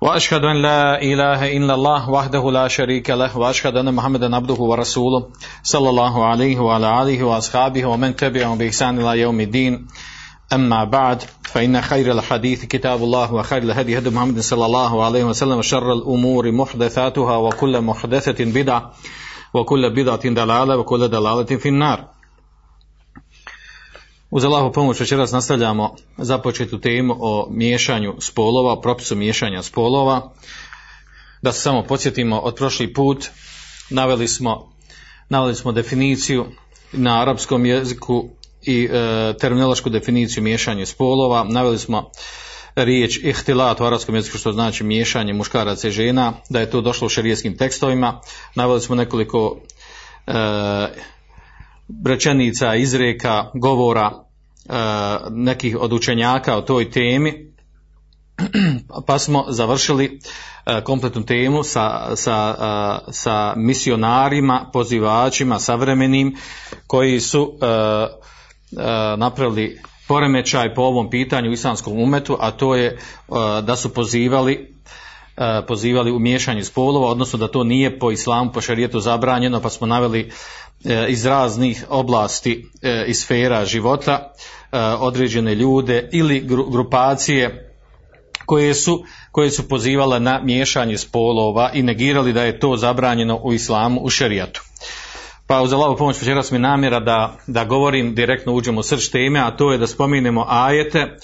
وأشهد أن لا إله إلا الله وحده لا شريك له وأشهد أن محمدا عبده ورسوله صلى الله عليه وعلى آله وأصحابه ومن تبعهم بإحسان إلى يوم الدين. أما بعد فإن خير الحديث كتاب الله وخير الهدي هدي محمد صلى الله عليه وسلم وشر الأمور محدثاتها وكل محدثة بدعة وكل بدعة دلالة وكل دلالة في النار. Uz Allahu pomoć večeras nastavljamo započetu temu o miješanju spolova, propisu miješanja spolova. Da se samo podsjetimo, od prošli put naveli smo, naveli smo definiciju na arapskom jeziku i e, terminološku definiciju miješanja spolova. Naveli smo riječ ihtilat u arapskom jeziku što znači miješanje muškaraca i žena, da je to došlo u šerijskim tekstovima. Naveli smo nekoliko e, rečenica, izreka, govora e, nekih od učenjaka o toj temi, pa smo završili e, kompletnu temu sa, sa, e, sa misionarima, pozivačima, savremenim, koji su napravili poremećaj po ovom pitanju u islamskom umetu, a to je da su pozivali pozivali u miješanje spolova, odnosno da to nije po islamu, po šarijetu zabranjeno, pa smo naveli iz raznih oblasti i sfera života određene ljude ili grupacije koje su, koje su pozivale na miješanje spolova i negirali da je to zabranjeno u islamu, u šarijatu. Pa uz Allahovu pomoć večeras mi namjera da, da govorim, direktno uđemo u srž teme, a to je da spominemo ajete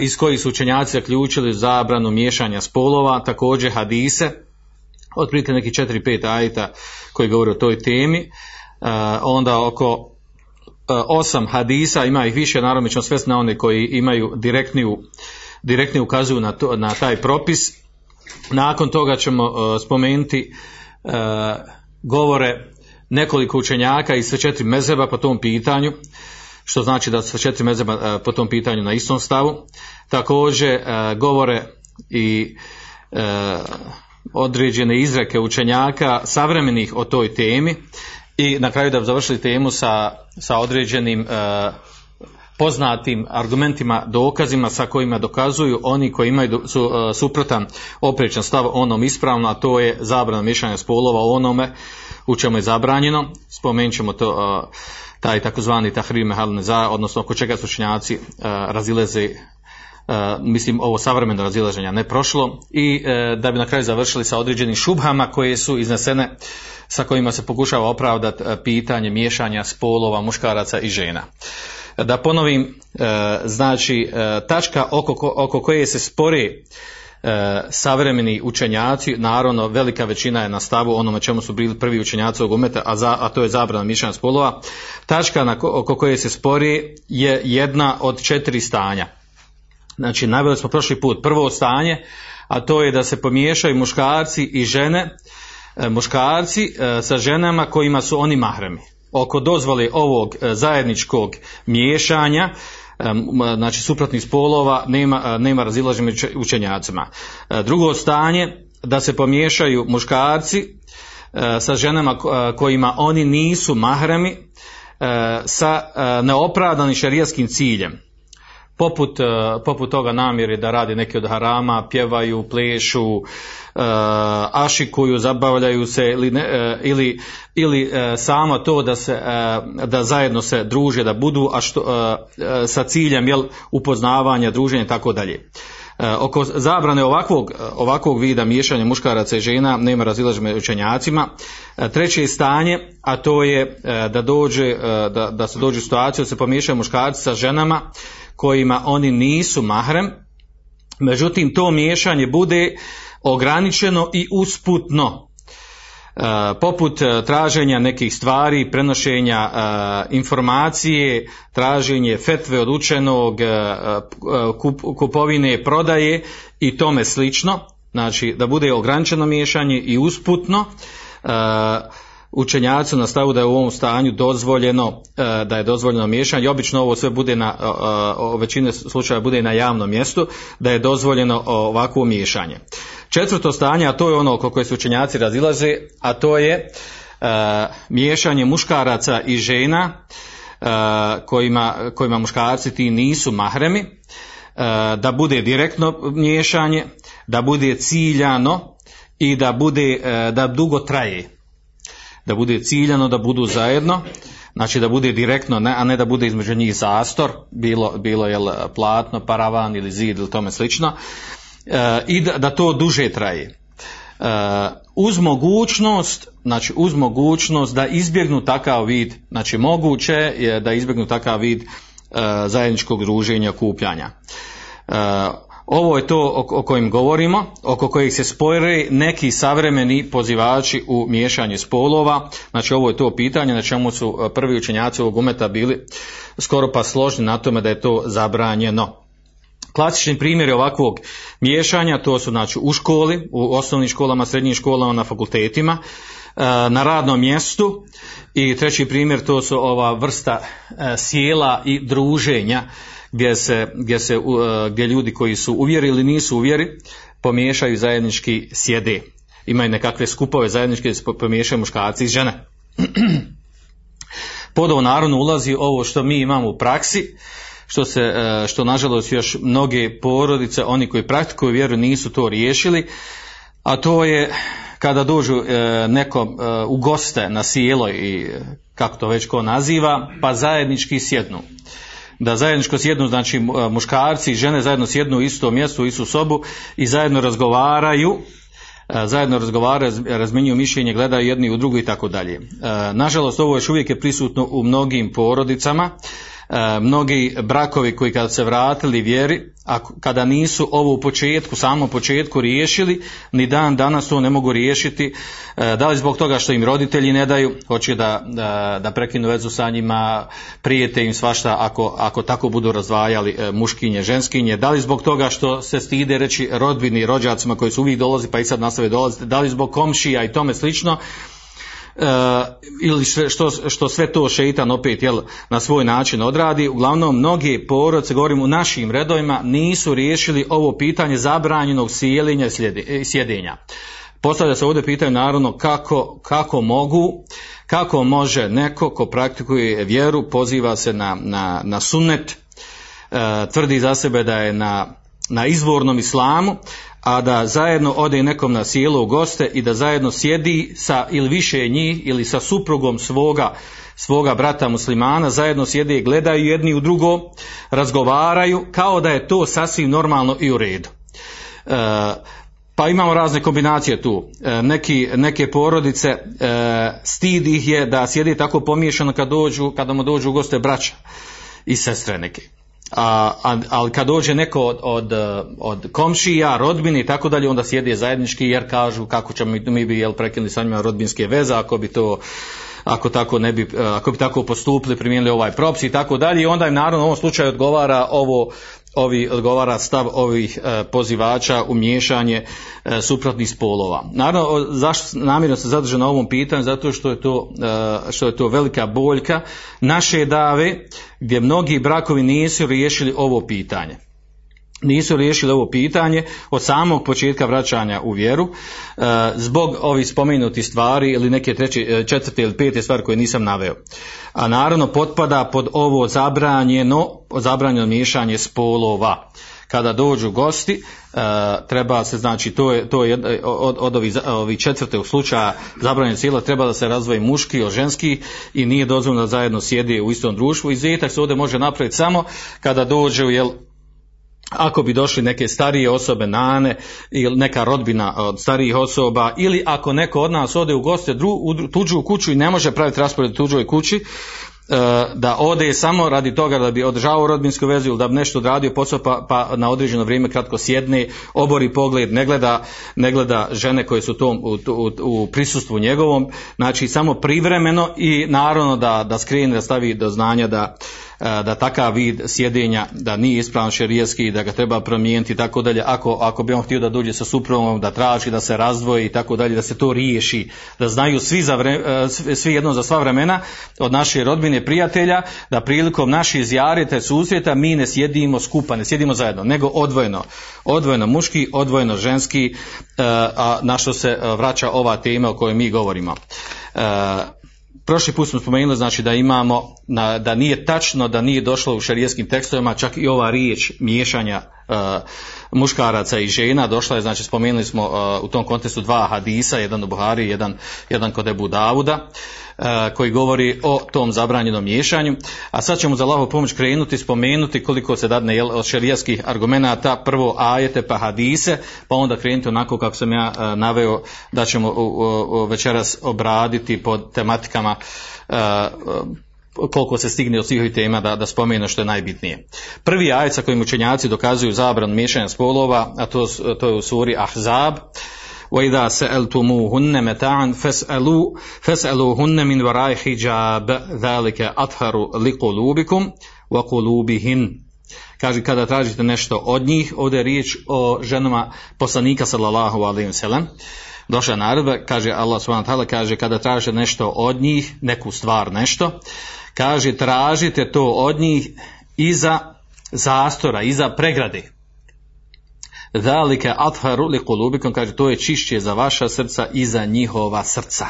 iz kojih su učenjaci zaključili zabranu miješanja spolova, također hadise, otprilike neki 4-5 ajeta koji govore o toj temi, onda oko osam hadisa, ima ih više, naravno ćemo svesti na one koji imaju direktniju, direktni ukazuju na, to, na taj propis. Nakon toga ćemo spomenuti govore nekoliko učenjaka i sve četiri mezeba po tom pitanju, što znači da sve četiri mezeba po tom pitanju na istom stavu. Također govore i određene izreke učenjaka savremenih o toj temi i na kraju da završili temu sa, sa određenim poznatim argumentima, dokazima sa kojima dokazuju oni koji imaju su, suprotan oprečan stav onom ispravno, a to je zabrana mišljanja spolova onome u čemu je zabranjeno. Spomenut ćemo to taj takozvani tahrir mehalne za, odnosno oko čega su učenjaci razileze Uh, mislim ovo savremeno razilaženja ne prošlo i uh, da bi na kraju završili sa određenim šubhama koje su iznesene sa kojima se pokušava opravdati uh, pitanje miješanja spolova muškaraca i žena. Da ponovim, znači tačka oko, oko koje se spori savremeni učenjaci, naravno velika većina je na stavu onome čemu su bili prvi učenjaci ovog umeta, a, za, a to je zabrana mišljenja spolova. Tačka na, oko koje se spori je jedna od četiri stanja. Znači, naveli smo prošli put prvo stanje, a to je da se pomiješaju muškarci i žene, muškarci sa ženama kojima su oni mahremi. Oko dozvoli ovog zajedničkog miješanja, znači suprotnih spolova, nema, nema razilaženja učenjacima. Drugo stanje, da se pomiješaju muškarci sa ženama kojima oni nisu mahremi, sa neopravdanim šarijaskim ciljem poput, poput toga namjeri da radi neki od harama, pjevaju, plešu, ašikuju, zabavljaju se ili, ne, ili, ili samo to da, se, da zajedno se druže, da budu a što, sa ciljem jel, upoznavanja, druženja i tako dalje. Oko zabrane ovakvog, ovakvog vida miješanja muškaraca i žena nema razilaženja učenjacima. Treće stanje, a to je da, dođe, da, da se dođe u situaciju da se pomiješaju muškarci sa ženama kojima oni nisu mahrem, međutim to miješanje bude ograničeno i usputno, e, poput traženja nekih stvari, prenošenja e, informacije, traženje fetve od učenog, e, kup, kupovine, prodaje i tome slično, znači da bude ograničeno miješanje i usputno, učenjaci na stavu da je u ovom stanju dozvoljeno e, da je dozvoljeno miješanje. Obično ovo sve bude na o, većine slučajeva bude na javnom mjestu da je dozvoljeno ovakvo miješanje. Četvrto stanje a to je ono oko koje se učenjaci razilaze a to je miješanje muškaraca i žena kojima, kojima muškarci ti nisu mahremi da bude direktno miješanje da bude ciljano i da bude da dugo traje da bude ciljano, da budu zajedno, znači da bude direktno, a ne da bude između njih zastor, bilo, bilo jel, platno, paravan ili zid ili tome slično, e, i da, da, to duže traje. E, uz mogućnost, znači uz mogućnost da izbjegnu takav vid, znači moguće je da izbjegnu takav vid e, zajedničkog druženja, kupljanja. Ovo je to o, kojem govorimo, oko kojih se spojili neki savremeni pozivači u miješanje spolova. Znači ovo je to pitanje na čemu su e, prvi učenjaci ovog umeta bili skoro pa složni na tome da je to zabranjeno. Klasični primjeri ovakvog miješanja to su znači u školi, u osnovnim školama, srednjim školama, na fakultetima, e, na radnom mjestu i treći primjer to su ova vrsta e, sjela i druženja gdje, se, gdje, se, gdje ljudi koji su uvjerili nisu uvjeri pomiješaju zajednički sjede. Imaju nekakve skupove zajedničke gdje pomiješaju muškarci i žene. Pod ovo naravno ulazi ovo što mi imamo u praksi, što, se, e, što nažalost još mnoge porodice, oni koji praktikuju vjeru nisu to riješili, a to je kada dođu e, neko e, u goste na sjelo i kako to već ko naziva, pa zajednički sjednu da zajedničko sjednu, znači muškarci i žene zajedno sjednu u isto mjesto, u istu sobu i zajedno razgovaraju, zajedno razgovaraju, razminjuju mišljenje, gledaju jedni u drugu i tako dalje. Nažalost, ovo još uvijek je prisutno u mnogim porodicama, E, mnogi brakovi koji kada se vratili vjeri, a kada nisu ovo u početku, samo početku riješili, ni dan danas to ne mogu riješiti, e, da li zbog toga što im roditelji ne daju, hoće da, da, da prekinu vezu sa njima, prijete im svašta ako, ako tako budu razdvajali e, muškinje, ženskinje, da li zbog toga što se stide reći rodbini, rođacima koji su uvijek dolazi pa i sad nastave dolaziti, da li zbog komšija i tome slično, E, ili što, što sve to šeitan opet jel, na svoj način odradi, uglavnom mnogi porodce, govorim u našim redovima, nisu riješili ovo pitanje zabranjenog sjelenja i sjedenja. Postavlja se ovdje pitanje naravno kako, kako mogu, kako može neko ko praktikuje vjeru, poziva se na, na, na sunnet, e, tvrdi za sebe da je na, na izvornom islamu, a da zajedno ode nekom na sjelo u goste i da zajedno sjedi sa ili više njih ili sa suprugom svoga svoga brata muslimana, zajedno sjede i gledaju jedni u drugo, razgovaraju kao da je to sasvim normalno i u redu. E, pa imamo razne kombinacije tu. E, neki, neke porodice e, stid ih je da sjedi tako pomiješano kad dođu, kada mu dođu u goste braća i sestre neke a, ali kad dođe neko od, od, od komšija, rodbini i tako dalje, onda sjede zajednički jer kažu kako ćemo mi bi jel prekinuli sa njima rodbinske veze ako bi to ako tako ne bi, ako bi tako postupili, primijenili ovaj propis i tako dalje. I onda im naravno u ovom slučaju odgovara ovo ovi odgovara stav ovih e, pozivača u miješanje e, suprotnih spolova. Naravno, zašto namjerno se zadrža na ovom pitanju? Zato što je to, e, što je to velika boljka naše dave gdje mnogi brakovi nisu riješili ovo pitanje nisu riješili ovo pitanje od samog početka vraćanja u vjeru e, zbog ovih spomenutih stvari ili neke treće, e, četvrte ili pete stvari koje nisam naveo. A naravno potpada pod ovo zabranjeno, zabranjeno miješanje spolova. Kada dođu gosti, e, treba se, znači, to je, to je od, od ovih, ovih četvrtog slučaja zabranjeno sjela, treba da se razvoji muški od ženski i nije dozvoljeno da zajedno sjedi u istom društvu. Izuzetak se ovdje može napraviti samo kada dođu, jel, ako bi došli neke starije osobe nane ili neka rodbina od starijih osoba ili ako neko od nas ode u goste u tuđu kuću i ne može praviti raspored u tuđoj kući e, da ode samo radi toga da bi održavao rodbinsku vezu ili da bi nešto odradio posao pa, pa na određeno vrijeme kratko sjedne, obori pogled, ne gleda, ne gleda žene koje su tom, u, u, u prisustvu njegovom, znači samo privremeno i naravno da, da skrene, da stavi do znanja da da takav vid sjedenja da nije ispravan šerijski, da ga treba promijeniti i tako dalje. Ako, ako bi on htio da dođe sa suprugom, da traži, da se razdvoji i tako dalje, da se to riješi, da znaju svi, za vre, svi jedno za sva vremena od naše rodbine prijatelja, da prilikom naših zjarite susjeta mi ne sjedimo skupa, ne sjedimo zajedno, nego odvojeno. Odvojeno muški, odvojeno ženski, a na što se vraća ova tema o kojoj mi govorimo. Prošli put smo spomenuli znači da imamo, na, da nije tačno da nije došlo u šarijetskim tekstovima čak i ova riječ miješanja uh, muškaraca i žena došla je, znači spomenuli smo uh, u tom kontekstu dva hadisa, jedan u Buhari, jedan, jedan kod Ebu Davuda, koji govori o tom zabranjenom miješanju. A sad ćemo za Allahovu pomoć krenuti, spomenuti koliko se dadne jel, od šerijskih argumenata, prvo ajete pa hadise, pa onda krenuti onako kako sam ja uh, naveo da ćemo večeras obraditi pod tematikama koliko se stigne od svih tema da, da spomenu što je najbitnije. Prvi ajet sa kojim učenjaci dokazuju zabran miješanja spolova, a to, to je u suri Ahzab, وَإِذَا سَأَلْتُمُوهُنَّ مَتَاعًا فَاسْأَلُوا فَاسْأَلُوهُنَّ مِنْ وَرَاءِ حِجَابٍ ذَلِكَ أَطْهَرُ لِقُلُوبِكُمْ وَقُلُوبِهِنْ Kaže, kada tražite nešto od njih, ovdje je riječ o ženama poslanika sallallahu alaihi wa sallam, došla naredba, kaže Allah subhanahu wa ta'ala, kaže, kada tražite nešto od njih, neku stvar, nešto, kaže tražite to od njih iza zastora, iza pregrade. Zalike atharu li kaže to je čišće za vaša srca i za njihova srca.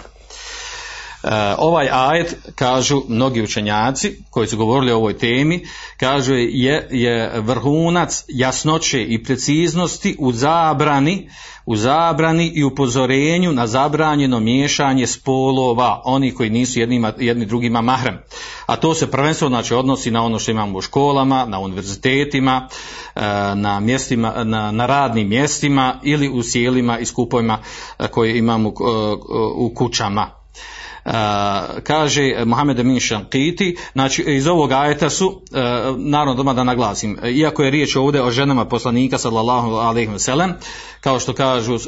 E, ovaj ajet, kažu mnogi učenjaci koji su govorili o ovoj temi, kažu je, je vrhunac jasnoće i preciznosti u zabrani u zabrani i upozorenju na zabranjeno miješanje spolova, oni koji nisu jednima, jedni drugima mahrem. A to se prvenstveno znači, odnosi na ono što imamo u školama, na univerzitetima, e, na, mjestima, na, na radnim mjestima ili u sjelima i skupovima e, koje imamo u kućama. Kaže Mohamed Amin Shankiti, znači iz ovog ajeta su, uh, naravno doma da naglasim, iako je riječ ovdje o ženama poslanika sallallahu alaihi sallam, kao što kažu uh,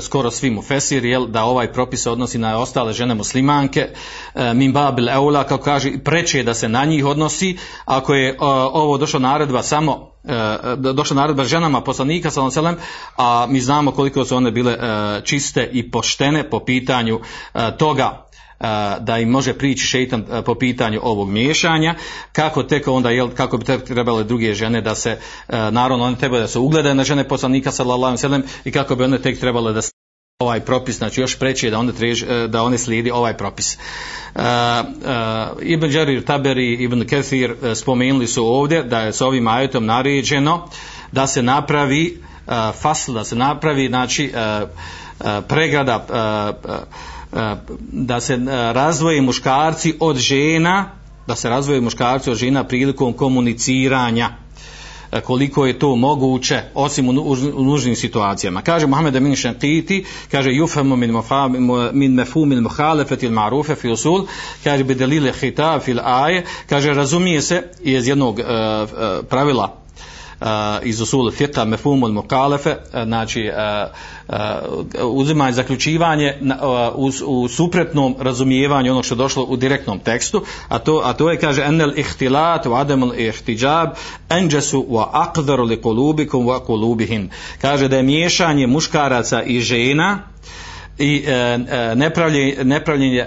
skoro svi mu fesir, jel, da ovaj propis se odnosi na ostale žene muslimanke, uh, min babil eula, kao kaže, preče da se na njih odnosi, ako je ovo došlo naredba samo došla naredba ženama poslanika alejhi a mi znamo koliko su one bile čiste i poštene po pitanju toga da im može prići šeitan po pitanju ovog miješanja, kako tek onda, jel, kako bi trebale druge žene da se, naravno one trebaju da se ugledaju na žene poslanika sallallahu alejhi i kako bi one tek trebale da ovaj propis, znači još preći da one, trež, da one slijedi ovaj propis. Uh, uh, Ibn Đarir Taberi i Ibn Kathir uh, spomenuli su ovdje da je s ovim ajetom naređeno da se napravi uh, fasl, da se napravi znači pregrada da se razvoje muškarci od žena, da se razvoje muškarci od žena prilikom komuniciranja koliko je to moguće osim u nužnim situacijama. Kaže Muhammed Amin Šantiti, kaže yufhamu min min mafhum al mukhalafat al ma'rufa fi usul, kaže bi dalil khitab fil aye, kaže razumije se iz jednog pravila iz usul fiqha mafhum al mukhalafa, znači uh, Uh, uzimanje zaključivanje uh, u, u suprotnom razumijevanju onog što je došlo u direktnom tekstu, a to, a to je kaže enel ihtilat wa adamul ihtijab anjasu wa aqdaru li qulubikum wa qulubihin. Kaže da je miješanje muškaraca i žena i e, e nepravljenje, nepravljenje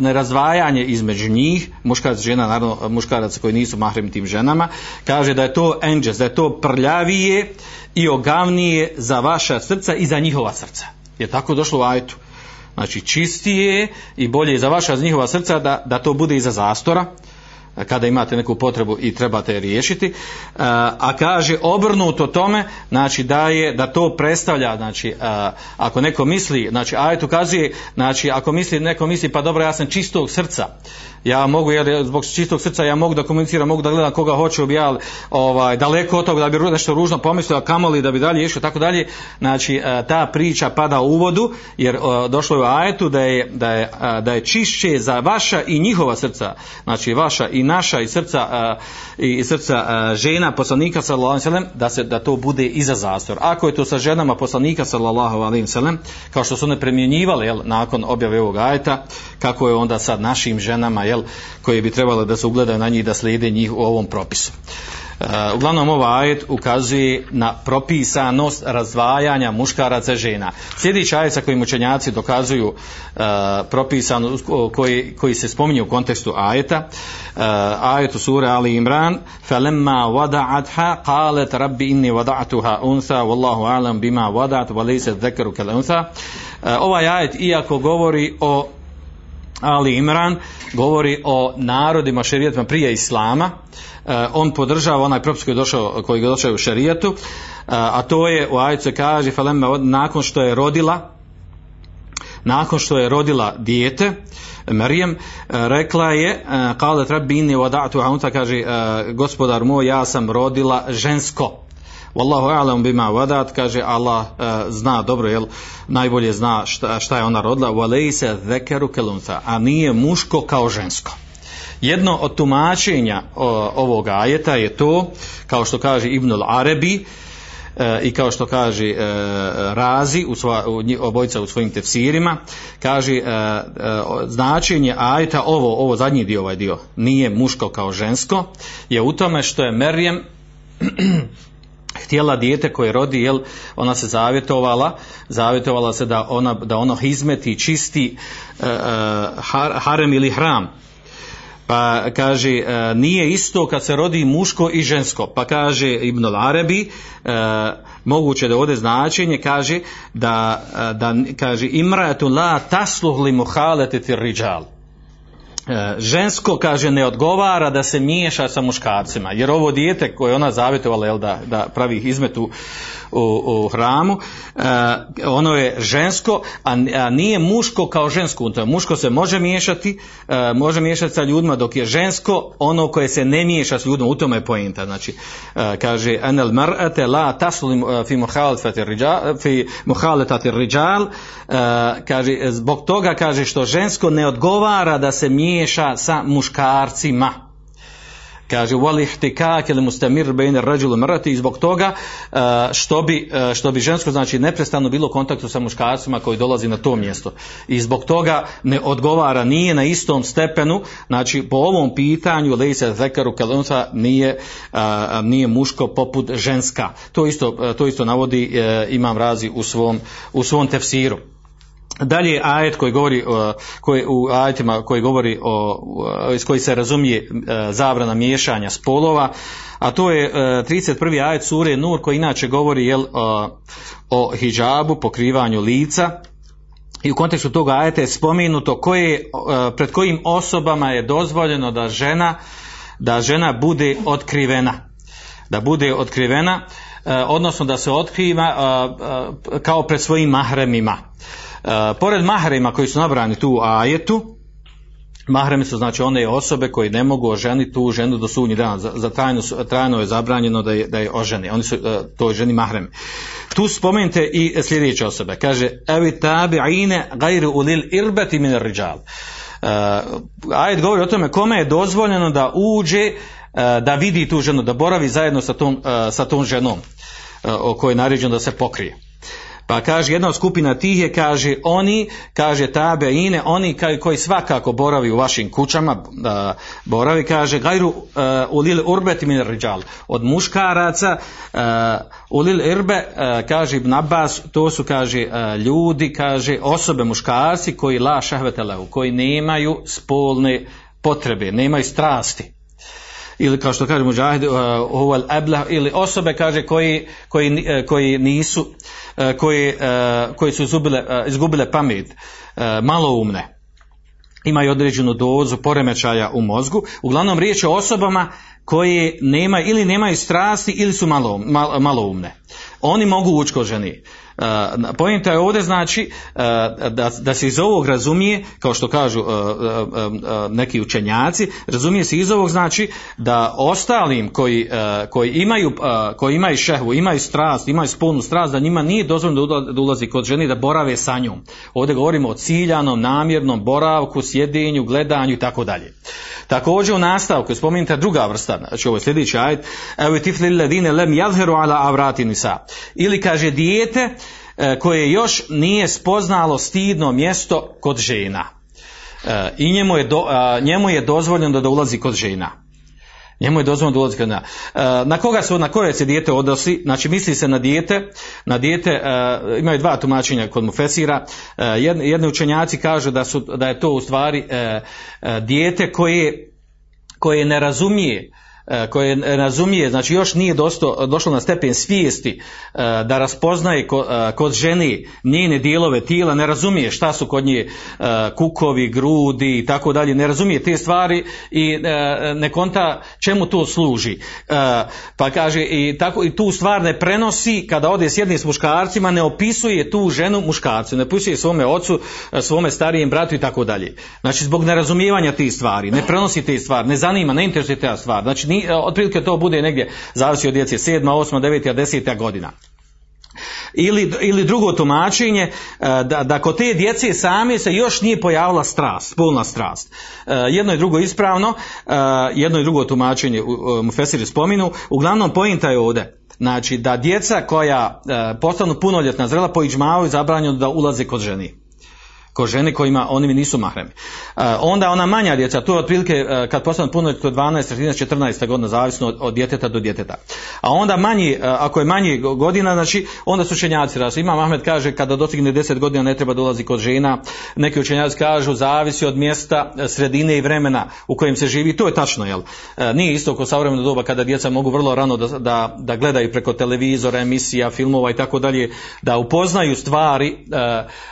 nerazdvajanje između njih, muškarac žena, naravno muškaraca koji nisu mahrem tim ženama, kaže da je to enđes, da je to prljavije i ogavnije za vaša srca i za njihova srca. Je tako došlo u ajtu. Znači čistije i bolje za vaša njihova srca da, da to bude iza zastora, kada imate neku potrebu i trebate je riješiti, a kaže obrnuto tome, znači da je, da to predstavlja, znači ako neko misli, znači ajet ukazuje, znači ako misli, neko misli pa dobro ja sam čistog srca, ja mogu jer zbog čistog srca ja mogu da komuniciram, mogu da gledam koga hoću, ja ovaj daleko od toga da bi nešto ružno pomislio, a kamoli da bi dalje išao tako dalje. Znači ta priča pada u uvodu jer došlo je u ajetu da je da je da je čišće za vaša i njihova srca. Znači vaša i naša i srca i srca žena poslanika sallallahu alejhi da se da to bude iza zastor. Ako je to sa ženama poslanika sallallahu alejhi kao što su one primjenjivale jel, nakon objave ovog ajeta, kako je onda sad našim ženama jel, jel, koje bi trebalo da se ugledaju na njih da slijede njih u ovom propisu. Uh, uglavnom ovaj ajet ukazuje na propisanost razdvajanja muškaraca i žena. Sljedeći ajet sa kojim učenjaci dokazuju uh, propisano koji, koji se spominje u kontekstu ajeta uh, ajetu sure Ali Imran wada'atha qalet rabbi inni wada'tuha unsa wallahu a'lam bima wa laysa dhakaru kal unsa ovaj ajet iako govori o Ali Imran govori o narodima šerijatima prije Islama. Eh, on podržava onaj propis koji je došao, koji je došao u šerijetu, eh, a to je u ajicu kaže nakon što je rodila nakon što je rodila dijete Marijem eh, rekla je inni wada'tu haunta kaže gospodar moj ja sam rodila žensko Wallahu a'lam bima wadat kaže Allah uh, zna dobro jel najbolje zna šta, šta je ona rodila. Wa laysa dhakaru kalunsa a nije muško kao žensko. Jedno od tumačenja ovog ajeta je to, kao što kaže Ibnul Arabi, e, i kao što kaže e, Razi u sva, u, obojca u svojim tefsirima kaže e, e, značenje ajeta ovo, ovo zadnji dio ovaj dio nije muško kao žensko je u tome što je Merjem htjela dijete koje rodi jel ona se zavjetovala zavjetovala se da ona da ono izmeti čisti e, e, harem ili hram. Pa kaže e, nije isto kad se rodi muško i žensko. Pa kaže Ibn Arabi e, moguće da ode značenje kaže da, e, da kaže imratu la tasluh li muhaletiti rijal žensko kaže ne odgovara da se miješa sa muškarcima jer ovo dijete koje ona zavjetovala jel, da, da pravi izmetu u, u hramu, e, ono je žensko, a, a nije muško kao žensko. To je muško se može miješati, e, može miješati sa ljudima, dok je žensko ono koje se ne miješa s ljudima, u tome je pojenta. Znači, e, kaže, enel mar'ate la taslim fi muhaletati e, kaže, zbog toga kaže što žensko ne odgovara da se miješa sa muškarcima kaže wal ihtikak ili mustamir bain ar-rajul wa marati zbog toga uh, što bi uh, što bi žensko znači neprestano bilo u kontaktu sa muškarcima koji dolazi na to mjesto. I zbog toga ne odgovara nije na istom stepenu znači po ovom pitanju lejsa zakaru kalunsa nije uh, nije muško poput ženska. To isto to isto navodi imam razi u svom u svom tefsiru Dalje ajet koji govori koji u ajetima koji govori o iz koji se razumije e, zabrana miješanja spolova, a to je 31. E, ajet sure Nur koji inače govori jel o, hidžabu, pokrivanju lica. I u kontekstu toga ajeta je spomenuto koje, pred kojim osobama je dozvoljeno da žena da žena bude otkrivena. Da bude otkrivena, odnosno da se otkriva kao pred svojim mahremima. E, pored mahrema koji su nabrani tu u ajetu, mahremi su znači one osobe koji ne mogu oženiti tu ženu do sudnji dana, za, za trajno, trajno je zabranjeno da je, da je oženi, oni su uh, to ženi mahremi. Tu spomenite i sljedeće osobe, kaže, evi tabi ine gajri ulil irbeti min riđal. Uh, ajet govori o tome kome je dozvoljeno da uđe, da vidi tu ženu, da boravi zajedno sa tom, sa tom ženom o kojoj je naređeno da se pokrije. Pa kaže jedna od skupina tih je, kaže oni, kaže tabe ine, oni koji, svakako boravi u vašim kućama, boravi, kaže gajru uh, ulil urbeti min. Od muškaraca uh, ulil irbe, uh, kaže Ibn Abbas, to su, kaže, ljudi, kaže, osobe muškarci koji la šahvetelevu, koji nemaju spolne potrebe, nemaju strasti ili kao što kaže muđahid uh, ili osobe kaže koji, koji, koji nisu koje, e, koje su izgubile, izgubile pamet, maloumne, imaju određenu dozu poremećaja u mozgu. Uglavnom riječ je o osobama koje nema ili nemaju strasti ili su malo, malo, maloumne. Oni mogu ući. Uh, pojenta je ovdje znači uh, da, da se iz ovog razumije, kao što kažu uh, neki učenjaci, razumije se iz ovog znači da ostalim koji, koji imaju koji imaju šehvu, imaju strast, imaju spolnu strast, da njima nije dozvoljeno da ulazi kod ženi da borave sa njom. Ovdje govorimo o ciljanom, namjernom boravku, sjedinju, gledanju i tako dalje. Također u nastavku je spomenuta druga vrsta, znači ovo je sljedeći ajd, evo. Ili kaže dijete koje još nije spoznalo stidno mjesto kod žena. E, I njemu je, do, njemu je dozvoljeno da ulazi kod žena. Njemu je dozvoljeno da ulazi kod žena. E, na koga su, na koje se dijete odnosi? Znači misli se na dijete, na dijete e, imaju dva tumačenja kod Mufesira. E, jedni, učenjaci kažu da, su, da je to u stvari e, e, dijete koje, koje ne razumije e, koje ne razumije, znači još nije dosto, došlo na stepen svijesti e, da raspoznaje e, kod žene njene dijelove tijela, ne razumije šta su kod nje e, kukovi, grudi i tako dalje, ne razumije te stvari i e, ne konta čemu to služi. E, Pa kaže i tako i tu stvar ne prenosi kada ode sjedni s muškarcima, ne opisuje tu ženu muškarcu, ne opisuje svome ocu, e, svome starijem bratu i tako dalje. Znači zbog nerazumijevanja tih stvari, ne prenosi te stvari, ne zanima, ne interesuje ta stvar. Znači ni, e, otprilike to bude negdje, zavisi od djece, 7, 8, 9, 10 godina. Ili, ili drugo tumačenje, e, da, da kod te djece same se još nije pojavila strast, spolna strast. E, Jedno i drugo ispravno, jedno i drugo tumačenje mu Fesiri spominu, uglavnom pojenta je ovdje. Znači da djeca koja postanu punoljetna zrela po je zabranjeno da ulaze kod ženi kod žene kojima oni nisu mahremi. E, onda ona manja djeca, to je otprilike e, kad postanu punoljetni to je 12, 13, 14 godina, zavisno od, od djeteta do djeteta. A onda manji, e, ako je manji godina, znači onda su učenjaci razli. Imam Ahmed kaže kada dostigne 10 godina ne treba dolazi kod žena. Neki učenjaci kažu zavisi od mjesta, e, sredine i vremena u kojem se živi. To je tačno, jel? E, Nije isto kao savremeno doba kada djeca mogu vrlo rano da, da, da gledaju preko televizora, emisija, filmova i tako dalje, da upoznaju stvari,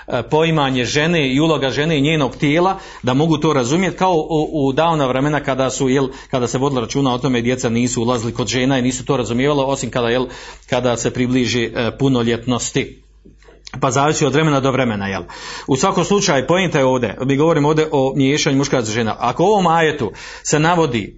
e, poimanje žene i uloga žene i njenog tijela, da mogu to razumjeti kao u, u davna vremena kada su jel kada se vodilo računa o tome djeca nisu ulazili kod žena i nisu to razumijevalo osim kada jel kada se približi e, punoljetnosti pa zavisi od vremena do vremena, jel? U svakom slučaju, pojenta je ovdje, mi govorimo ovdje o miješanju muškaraca žena. Ako u ovom ajetu se navodi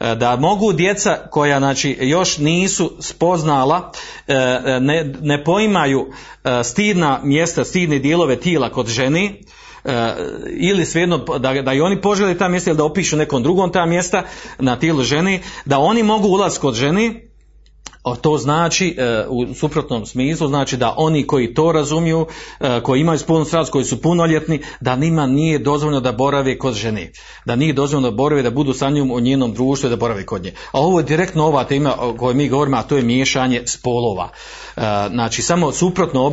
e, da mogu djeca koja znači još nisu spoznala, e, ne, ne poimaju e, stidna mjesta, stidne dijelove tijela kod ženi, e, ili svejedno da, da i oni požele ta mjesta ili da opišu nekom drugom ta mjesta na tijelu žene, da oni mogu ulaz kod ženi, to znači e, u suprotnom smislu znači da oni koji to razumiju, e, koji imaju spolnu strast, koji su punoljetni, da njima nije dozvoljeno da borave kod žene. Da nije dozvoljeno da borave, da budu sa njom u njenom društvu i da borave kod nje. A ovo je direktno ova tema o kojoj mi govorimo, a to je miješanje spolova. E, znači samo suprotno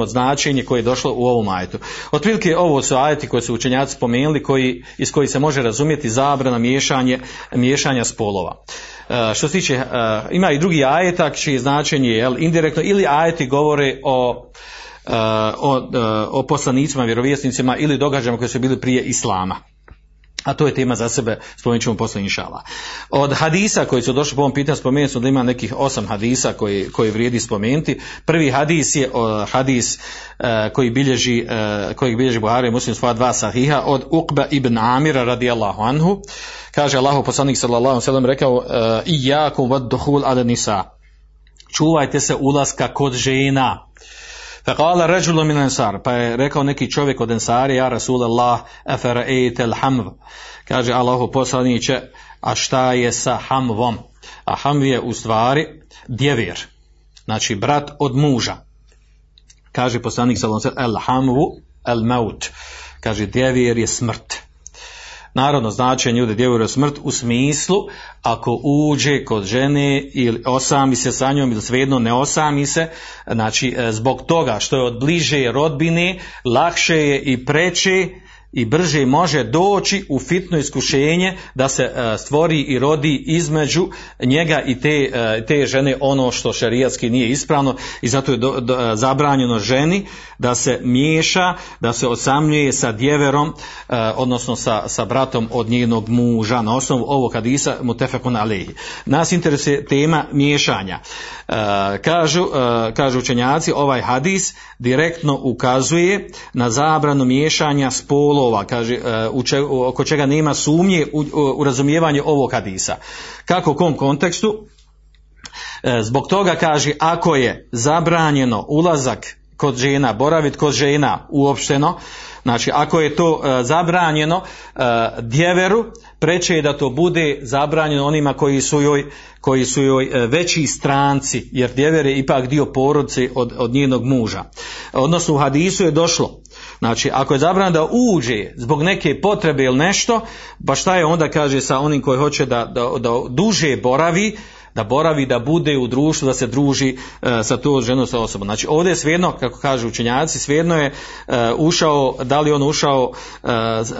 od značenje koje je došlo u ovom ajetu. Otprilike ovo su ajeti koje su učenjaci spomenuli koji, iz kojih se može razumjeti zabrana miješanje, miješanja spolova. Uh, što se tiče, uh, ima i drugi ajetak čije značenje je indirektno ili ajeti govore o uh, o, o poslanicima, vjerovjesnicima ili događajima koji su bili prije islama. A to je tema za sebe, spomenut ćemo posle inšala. Od hadisa koji su došli po ovom pitanju, spomenuli smo da ima nekih osam hadisa koji, koji vrijedi spomenuti. Prvi hadis je o, hadis uh, koji bilježi, uh, koji bilježi Buhari i Muslim svoja dva sahiha od Uqba ibn Amira radijallahu anhu. Kaže Allahu poslanik sallallahu sellem rekao uh, iyakum wad duhul ala nisa. Čuvajte se ulaska kod žena. Faqala rajulun min ansar, pa je rekao neki čovjek od Ensari, ja Rasulallah, afara'ayta al-hamv. Kaže Allahu poslanice, a šta je sa hamvom? A hamv je u stvari djevir. Znači brat od muža. Kaže poslanik sallallahu ve sellem, al-hamvu al-maut. Kaže djevir je smrt. Narodno značenje ljude djevore smrt u smislu ako uđe kod žene ili osami se sa njom ili svejedno ne osami se, znači zbog toga što je od bliže rodbine, lakše je i preče i brže može doći u fitno iskušenje da se uh, stvori i rodi između njega i te, uh, te žene ono što šerijatski nije ispravno i zato je do, do, zabranjeno ženi da se miješa, da se osamljuje sa djeverom, odnosno sa, sa bratom od njenog muža na osnovu ovog hadisa mutefekun alehi. Nas interesuje tema miješanja. Uh, kažu, uh, kažu učenjaci, ovaj hadis direktno ukazuje na zabranu miješanja spolova, kaže, u če, oko čega nema sumnje u, u razumijevanje ovog hadisa. Kako u kom kontekstu? Zbog toga kaže, ako je zabranjeno ulazak kod žena, boravit kod žena uopšteno, znači ako je to uh, zabranjeno uh, djeveru, preče je da to bude zabranjeno onima koji su joj, koji su joj uh, veći stranci, jer djever je ipak dio porodice od, od njenog muža. Odnosno u hadisu je došlo Znači, ako je zabranjeno da uđe zbog neke potrebe ili nešto, pa šta je onda kaže sa onim koji hoće da, da, da duže boravi, da boravi, da bude u društvu, da se druži e, sa to ženom sa osobom. Znači ovdje je svejedno, kako kažu učenjaci, svejedno je e, ušao, da li on ušao e,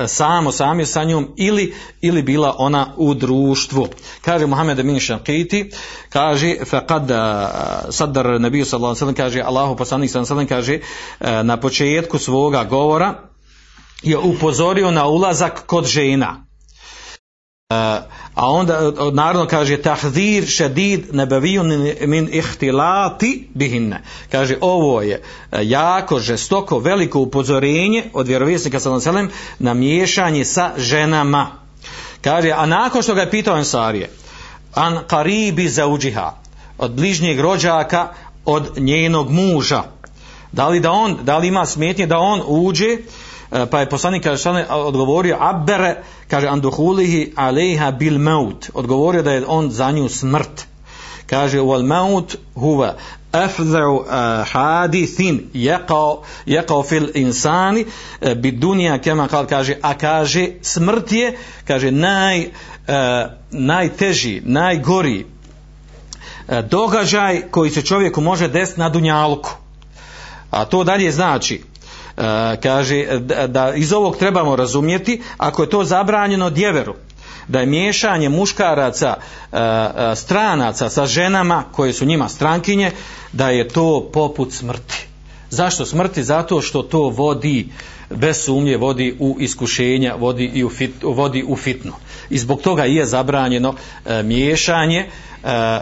samo, sam je sa njom ili, ili bila ona u društvu. Kaže Muhammed Amin Shankiti, kaže faqad sadar nabiju sallallahu alejhi kaže Allahu poslanik sallallahu kaže na početku svoga govora je upozorio na ulazak kod žena a onda naravno kaže tahzir šedid nebavijun min ihtilati bihinne. Kaže ovo je e, jako žestoko veliko upozorenje od vjerovjesnika sallallahu na miješanje sa ženama. Kaže a nakon što ga je pitao Ensarije an qaribi zauđiha od bližnjeg rođaka od njenog muža. Da li da on, da li ima smetnje da on uđe pa je poslanik kaže odgovorio abere kaže anduhulihi alejha bil maut odgovorio da je on za nju smrt. Kaže wal maut huwa afdhu uh, hadithin yaqao yaqao fil insani uh, bidunya kama kal kaže a kaže smrt je kaže naj najteži najgori događaj koji se čovjeku može desiti na dunjaluku a to dalje znači E, kaže da iz ovog trebamo razumjeti ako je to zabranjeno djeveru da je miješanje muškaraca e, e, stranaca sa ženama koje su njima strankinje da je to poput smrti. Zašto smrti? Zato što to vodi bez sumnje vodi u iskušenja vodi i u fit, vodi u fitno i zbog toga je zabranjeno miješanje e,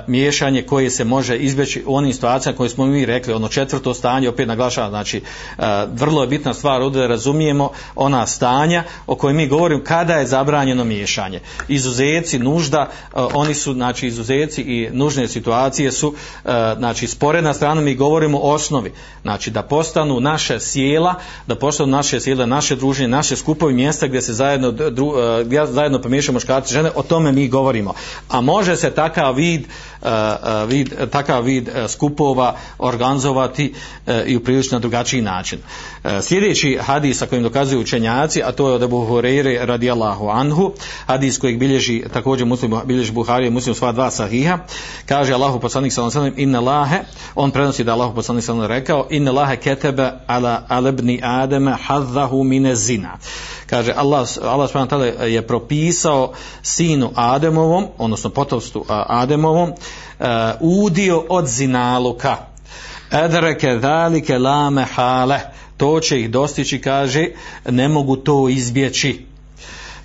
miješanje koje se može izbjeći u onim situacijama koje smo mi rekli, ono četvrto stanje, opet naglašavam, znači e, vrlo je bitna stvar ovdje da razumijemo ona stanja o kojoj mi govorimo kada je zabranjeno miješanje. Izuzeci, nužda, e, oni su, znači izuzeci i nužne situacije su, e, znači sporedna strana mi govorimo o osnovi, znači da postanu naše sjela, da postanu naše sjela, naše druženje, naše skupovi mjesta gdje se zajedno, dru, e, gdje zajedno pomiješamo muškarci žene, o tome mi govorimo. A može se takav vid, uh, vid takav vid skupova organizovati i u prilično drugačiji način. Uh, sljedeći hadis sa kojim dokazuju učenjaci, a to je od Abu Hureyre radijallahu anhu, hadis kojeg bilježi također muslim, bilježi Buhari i muslim sva dva sahiha, kaže Allahu poslanik sallallahu alejhi inna lahe, on prenosi da Allahu poslanik sallallahu rekao inna lahe ketebe ala alebni ademe hadzahu mine zina kaže Allah, Allah je propisao sinu Ademovom, odnosno potomstvu Ademovom, uh, udio od zinaluka. Edreke dalike la mehale. To će ih dostići, kaže, ne mogu to izbjeći.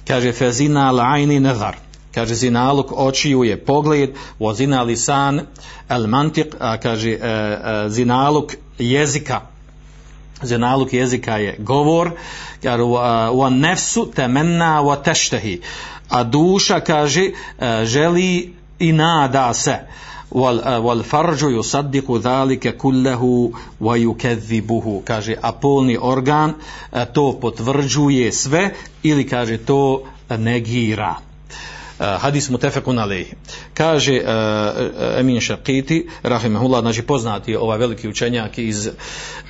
Kaže, fezina lajni nezar. Kaže, zinaluk očiju je pogled, o zina lisan el mantik, a kaže, e, e, zinaluk jezika, zinaluk jezika je govor. Wa nefsu temenna wa teštehi a duša kaže e, želi i nada se wal, e, wal farđu yusaddiku dhalike kullehu wa yukedhibuhu kaže a polni organ e, to potvrđuje sve ili kaže to negira hadis mutefekun alehi. Kaže uh, Emin Šakiti, rahimahullah, znači poznati ovaj veliki učenjak iz,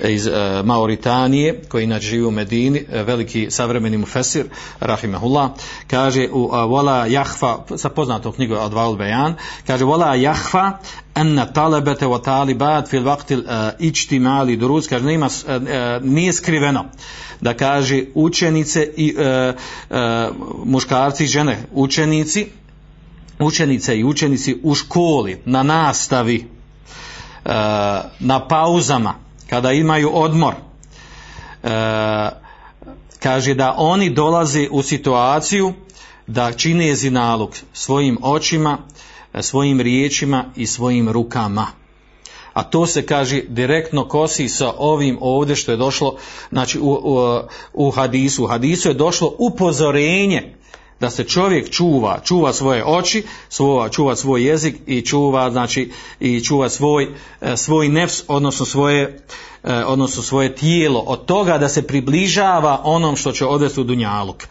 iz Mauritanije, koji inače živi u Medini, veliki savremeni mufesir, rahimahullah, kaže u Wala Jahfa, sa poznatom knjigu Adval Bejan, kaže Wala Jahfa anna talabete wa talibat fil waqti al-ijtimali durus kaže nema nije skriveno da kaže učenice i e, e, muškarci i žene učenici učenice i učenici u školi na nastavi e, na pauzama kada imaju odmor e, kaže da oni dolaze u situaciju da čine zinalog svojim očima svojim riječima i svojim rukama. A to se kaže direktno kosi sa ovim ovdje što je došlo znači u, u, u hadisu. U hadisu je došlo upozorenje da se čovjek čuva čuva svoje oči svoj, čuva svoj jezik i čuva znači i čuva svoj e, svoj nefs odnosno svoje e, odnosno svoje tijelo od toga da se približava onom što će odvesti u dunjaluk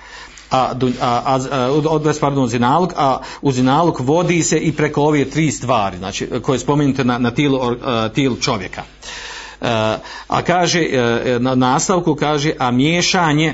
a, a, a odves pardon zinaluk, a u zinaluk vodi se i preko ove tri stvari, znači koje spomenute na, na uh, tilu čovjeka. Uh, a kaže, e, na nastavku kaže, a miješanje,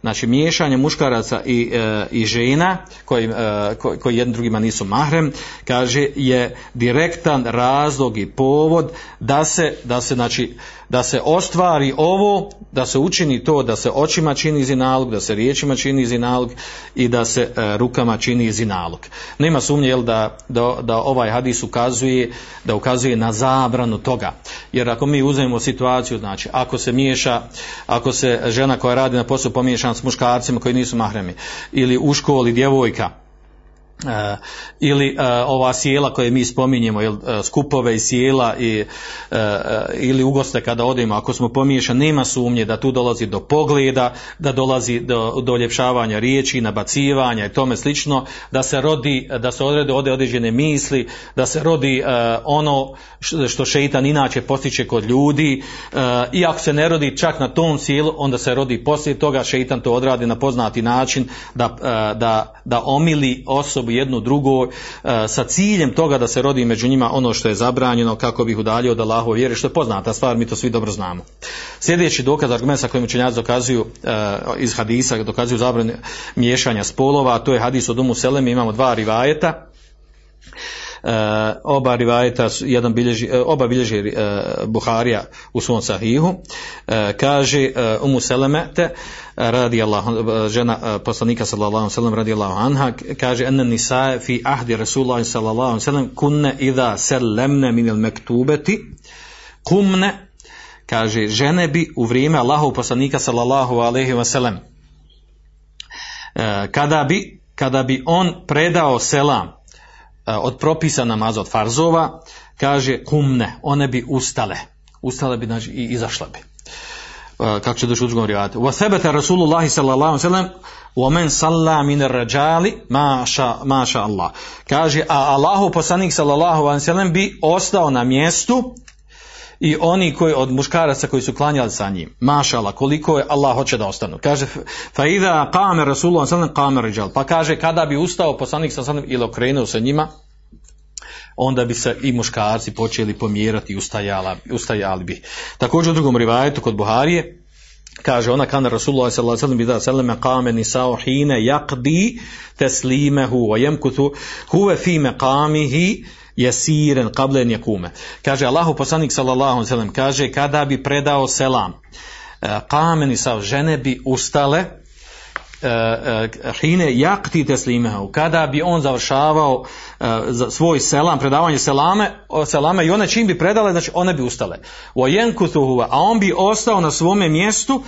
znači miješanje muškaraca i, e, i žena koji, e, koji, koji jednim drugima nisu mahrem kaže je direktan razlog i povod da se, da se znači da se ostvari ovo, da se učini to da se očima čini zinalog, da se riječima čini zinalog i da se e, rukama čini zinalog. Nema sumnje jel, da, da, da ovaj hadis ukazuje da ukazuje na zabranu toga. Jer ako mi uzmemo situaciju, znači ako se miješa, ako se žena koja radi na poslu pomiješa s muškarcima koji nisu mahremi. Ili u školi djevojka E, ili e, ova sjela koje mi spominjemo jel, e, skupove i sjela i, ili ugoste kada odemo ako smo pomiješani nema sumnje da tu dolazi do pogleda da dolazi do, do ljepšavanja riječi nabacivanja i tome slično da se rodi da se odrede ode određene misli da se rodi ono što šeitan inače postiče kod ljudi i ako se ne rodi čak na tom sjelu onda se rodi poslije toga šeitan to odradi na poznati način da, da, da omili osobu jedno drugo e, sa ciljem toga da se rodi među njima ono što je zabranjeno kako bi ih udaljio od Allahove vjere što je poznata stvar mi to svi dobro znamo. Sljedeći dokaz argument sa kojim učenjaci dokazuju e, iz hadisa dokazuju zabranu miješanja spolova to je hadis od Umu Selemi imamo dva rivajeta oba rivajeta jedan bilježi, uh, oba bilježi uh, Buharija u svom sahihu. Kaže Umu Selemete radi Allah, žena poslanika sallallahu sellem radi Allah anha kaže en nisa fi ahdi rasulullah sallallahu sellem kunne idha sallamna min al maktubati. Kumna kaže žene bi u vrijeme Allahov poslanika sallallahu alejhi ve sellem kada bi kada bi on predao selam od propisa namaza od farzova, kaže kumne, one bi ustale. Ustale bi znači, i izašle bi. Kako će doći u drugom rivati. Wa sebeta Rasulullahi sallallahu sallam wa men salla min rajali maša, maša Allah. Kaže, a Allahu poslanik sallallahu sallam bi ostao na mjestu i oni koji od muškaraca koji su klanjali sa njim. Mašala, koliko je Allah hoće da ostanu. Kaže, fa idha qame Rasulullah sallam rijal. Pa kaže, kada bi ustao poslanik sallam ili okrenuo se njima, onda bi se i muškarci počeli pomjerati i ustajali, ustajali bi. Također u drugom rivajetu kod Buharije, kaže ona kana Rasulullah sallallahu alejhi ve sellem bi qame nisa'u hina yaqdi taslimahu wa yamkuthu huwa fi maqamihi jesiren qablen yakume. Kaže Allahu poslanik sallallahu alejhi kaže kada bi predao selam qame nisa'u žene bi ustale hine jakti teslimehu, kada bi on završavao svoj selam, predavanje selame, selame i one čim bi predale, znači one bi ustale. A on bi ostao na svome mjestu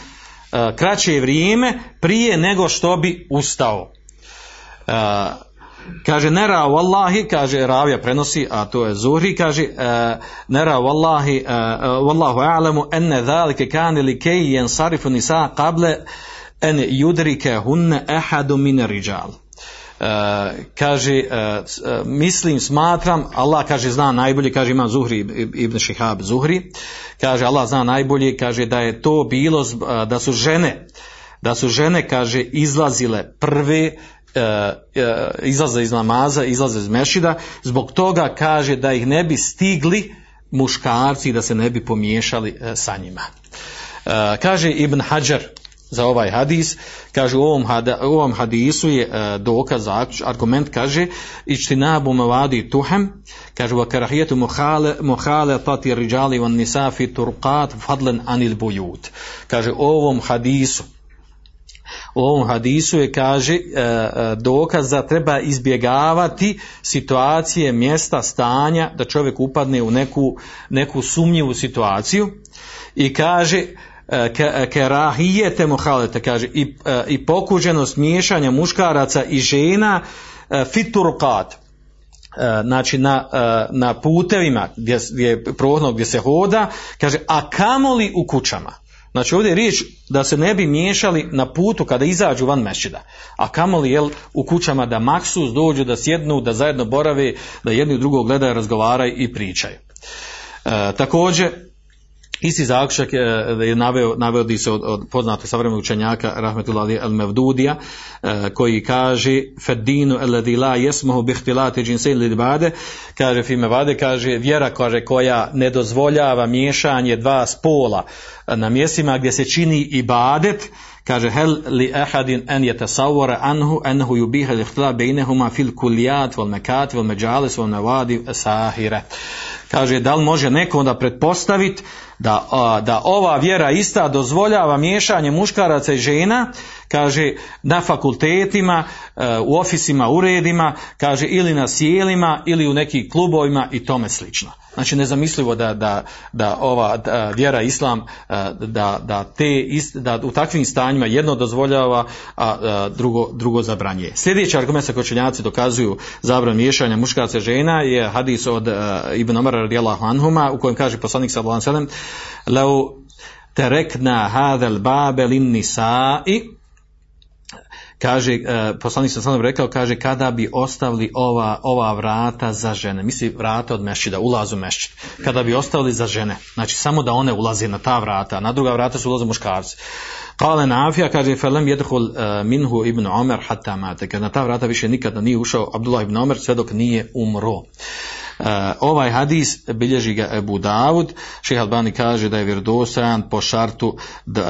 kraće vrijeme prije nego što bi ustao. Kaže nera wallahi kaže ravija prenosi a to je Zuhri kaže uh, nera wallahi uh, wallahu a'lamu anna zalika kana likay yansarifu nisa qabla en judrike hunne ehadu mine riđal. Kaže, mislim, smatram, Allah kaže zna najbolje, kaže imam Zuhri ibn Šihab Zuhri, kaže Allah zna najbolje, kaže da je to bilo, da su žene, da su žene, kaže, izlazile prve, izlaze iz namaza, izlaze iz mešida, zbog toga kaže da ih ne bi stigli muškarci da se ne bi pomiješali sa njima. Kaže Ibn Hajar, za ovaj hadis, kaže u ovom, u ovom hadisu je dokaz, argument kaže ičtinabu mavadi tuhem, kaže wa karahijetu muhale, muhale tati riđali van nisafi turqat fadlen anil bujut. Kaže u ovom hadisu, u ovom hadisu je kaže uh, dokaz da treba izbjegavati situacije, mjesta, stanja, da čovjek upadne u neku, neku sumnjivu situaciju i kaže kerahijete muhalete, kaže, i, i pokuđenost miješanja muškaraca i žena fiturkat, znači na, na putevima gdje, gdje je prohodno gdje se hoda, kaže, a kamoli u kućama. Znači ovdje je riječ da se ne bi miješali na putu kada izađu van mešćida. A kamoli jel, u kućama da maksus dođu, da sjednu, da zajedno borave, da jedni drugog gledaju, razgovaraju i pričaju. E, također, Isti zaključak e, je naveo, navodi se od, od poznatog savremenog učenjaka Rahmetullah al Mevdudija e, koji kaže Fedinu alladhi la yasmuhu bi ihtilati jinsayn lil ibade kaže fime vade kaže vjera kaže koja ne dozvoljava miješanje dva spola na mjestima gdje se čini ibadet kaže hel li ahadin an yatasawwara anhu annahu yubiha al-ikhtilaf bainahuma fil kulliyat wal makat wal majalis wal nawadi sahira. Kaže da li može neko onda pretpostaviti da, da ova vjera ista dozvoljava miješanje muškaraca i žena kaže na fakultetima e, u ofisima, uredima kaže ili na sjelima ili u nekim klubovima i tome slično. Znači nezamislivo da, da, da ova da, vjera islam e, da, da, te da u takvim stanjima jedno dozvoljava a, a drugo, drugo zabranjuje. Sljedeći argument sa kočenjaci dokazuju zabran miješanja muškaraca i žena je hadis od uh, Ibn Omara radijallahu anhuma u kojem kaže poslanik sallallahu alejhi ve sellem lau terekna hadal babe lin nisa'i kaže, uh, poslanik sam sam rekao, kaže, kada bi ostavili ova, ova vrata za žene, misli vrata od mešćida, ulaz u mešćid, kada bi ostavili za žene, znači samo da one ulaze na ta vrata, na druga vrata su ulaze muškarci. Kale Nafija, kaže, felem jedhul uh, minhu ibn Omer hatta mate, kada na ta vrata više nikada nije ušao Abdullah ibn Omer, sve dok nije umro. Uh, ovaj hadis bilježi ga Ebu Davud, šeha Albani kaže da je vjerodostojan po šartu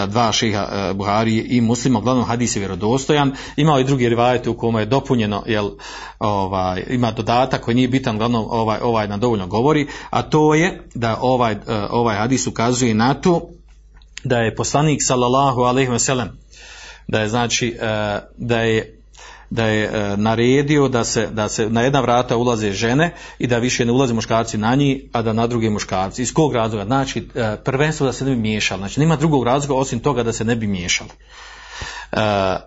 dva šeha uh, Buhari i muslima, uglavnom hadis je vjerodostojan, imao i drugi rivajete u kome je dopunjeno, jel, ovaj, ima dodatak koji nije bitan, uglavnom ovaj, ovaj na dovoljno govori, a to je da ovaj, uh, ovaj hadis ukazuje na to da je poslanik sallallahu alejhi ve sellem da je znači da je da je e, naredio da se, da se na jedna vrata ulaze žene i da više ne ulaze muškarci na njih, a da na druge muškarci. Iz kog razloga? Znači, e, prvenstvo da se ne bi miješali. Znači, nema drugog razloga osim toga da se ne bi miješali. E, E,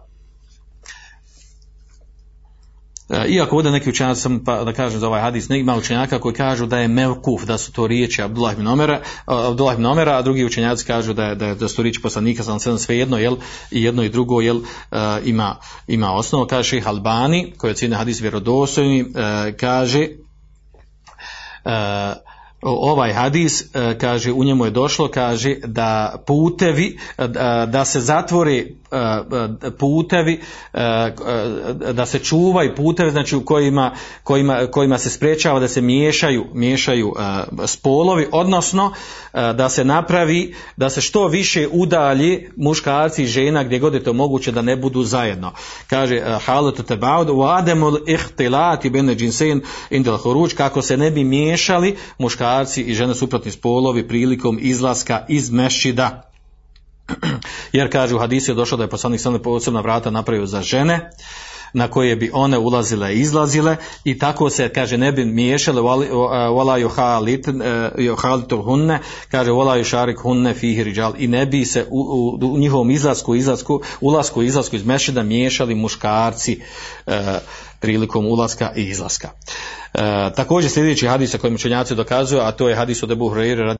iako ovdje neki učenjaci, sam pa da kažem za ovaj hadis, ne ima učenjaka koji kažu da je mevkuf, da su to riječi Abdullah ibn Omera, Abdullah ibn Omera, a drugi učenjaci kažu da je, da je, da su to riječi poslanika, sam sve jedno, jel, i jedno i drugo, jel, uh, ima, ima osnovu, kaže ših Albani, koji je hadis vjerodostojni, kaže, ovaj hadis e, kaže u njemu je došlo kaže da putevi da se zatvore putevi da se čuvaju putevi znači u kojima, kojima, kojima se sprečava da se miješaju miješaju spolovi odnosno da se napravi da se što više udalji muškarci i žena gdje god je to moguće da ne budu zajedno. Kaže halatu tebaud wa adamul indel huruč kako se ne bi miješali muškarci i žene suprotni spolovi prilikom izlaska iz mešćida. Jer kaže u hadisu je došlo da je poslanik sada posebna vrata napravio za žene na koje bi one ulazile i izlazile i tako se kaže ne bi miješale wala yuhalit yuhalitul hunne kaže wala yusharik hunne fihi rijal i ne bi se u, u, u njihovom izlasku izlasku ulasku izlasku iz mešida miješali muškarci e, prilikom ulaska i izlaska. E, također sljedeći hadis sa kojim učenjaci dokazuju, a to je hadis od Ebu Hureyre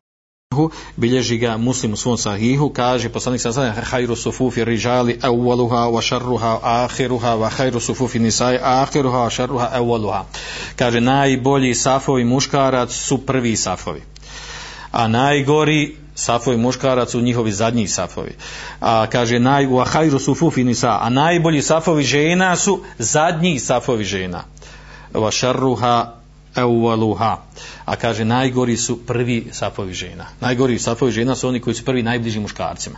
bilježi ga muslim u svom sahihu, kaže poslanik sa sada hajru sufufi rižali awwaluha wa sharruha akhiruha wa hajru sufufi nisai akhiruha wa sharruha awwaluha. Kaže najbolji safovi muškarac su prvi safovi. A najgori safovi muškarac su njihovi zadnji safovi. A kaže naj hajru sufufi nisa, a najbolji safovi žena su zadnji safovi žena. Wa awwaluha. A kaže najgori su prvi safovi žena. Najgori safovi žena su oni koji su prvi najbliži muškarcima.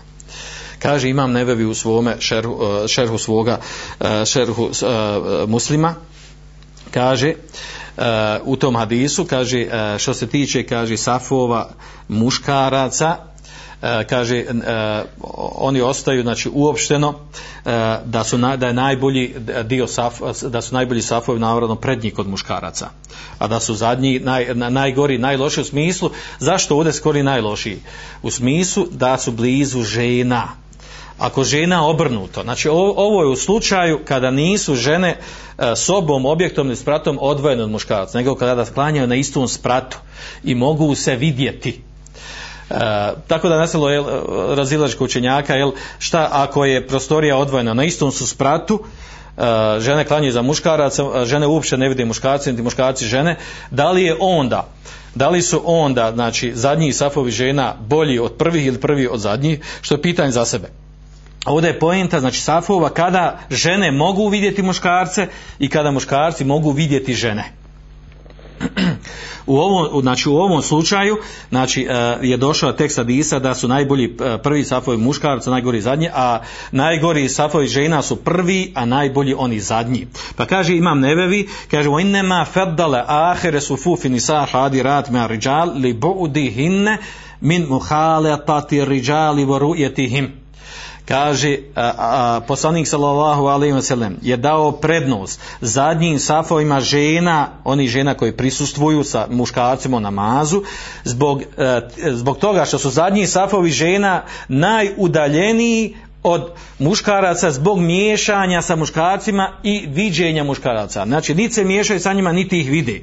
Kaže imam nevevi u svome šerhu, uh, šerhu svoga uh, šerhu uh, muslima kaže u tom hadisu kaže što se tiče kaže safova muškaraca kaže oni ostaju znači uopšteno da su na, da je najbolji dio saf, da su najbolji safovi naravno prednji kod muškaraca. A da su zadnji naj, najgori najlošiji u smislu zašto ovdje skori najlošiji? U smislu da su blizu žena. Ako žena obrnuto znači ovo je u slučaju kada nisu žene sobom, objektom ili spratom odvojene od muškaraca nego kada sklanjaju na istom spratu i mogu se vidjeti. E, tako da nastalo je učenjaka jel, šta ako je prostorija odvojena na istom su spratu e, žene klanjaju za muškaraca, žene uopće ne vide muškarci, niti muškarci žene, da li je onda da li su onda, znači, zadnji safovi žena bolji od prvih ili prvi od zadnjih, što je pitanje za sebe. Ovdje je poenta, znači safova, kada žene mogu vidjeti muškarce i kada muškarci mogu vidjeti žene. U ovom, znači u ovom slučaju znači, e, je došao tekst Adisa da su najbolji e, prvi safovi muškarca, najgori zadnji, a najgori safovi žena su prvi, a najbolji oni zadnji. Pa kaže Imam Nevevi, kaže o innema feddale ahere su fufi nisa hadi rat me riđal li bu'dihinne min muhaletati riđali vorujetihim kaže a, a, poslanik sallallahu alejhi ve sellem je dao prednost zadnjim safovima žena, oni žena koji prisustvuju sa muškarcima u namazu zbog, a, e, zbog toga što su zadnji safovi žena najudaljeniji od muškaraca zbog miješanja sa muškarcima i viđenja muškaraca. Znači, niti se miješaju sa njima, niti ih vide.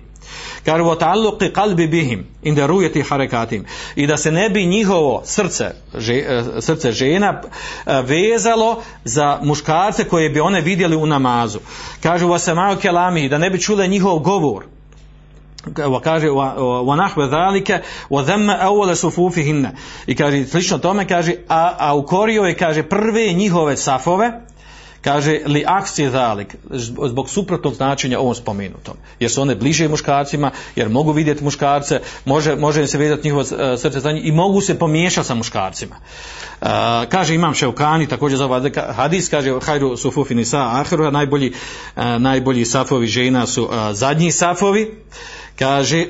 Kaže, wa ta'alluqi qalbi bihim inda rujeti harekatim. I da se ne bi njihovo srce, e, srce žena e, vezalo za muškarce koje bi one vidjeli u namazu. Wa sama'u kelami, da ne bi čule njihov govor kaže zalika wa dhamma awwal sufufihinna i kaže slično tome kaže a, a ukorio je kaže prve njihove safove kaže li aksi zalik. Zbog suprotnog značenja ovom spomenutom. Jer su one bliže muškarcima jer mogu vidjeti muškarce može, može se vidjeti njihovo uh, srce njih i mogu se pomiješati sa muškarcima. Uh, kaže imam Šeukani također za ovaj hadis kaže hajru sufufi nisa ahru najbolji, uh, najbolji safovi žena su zadnji safovi kaže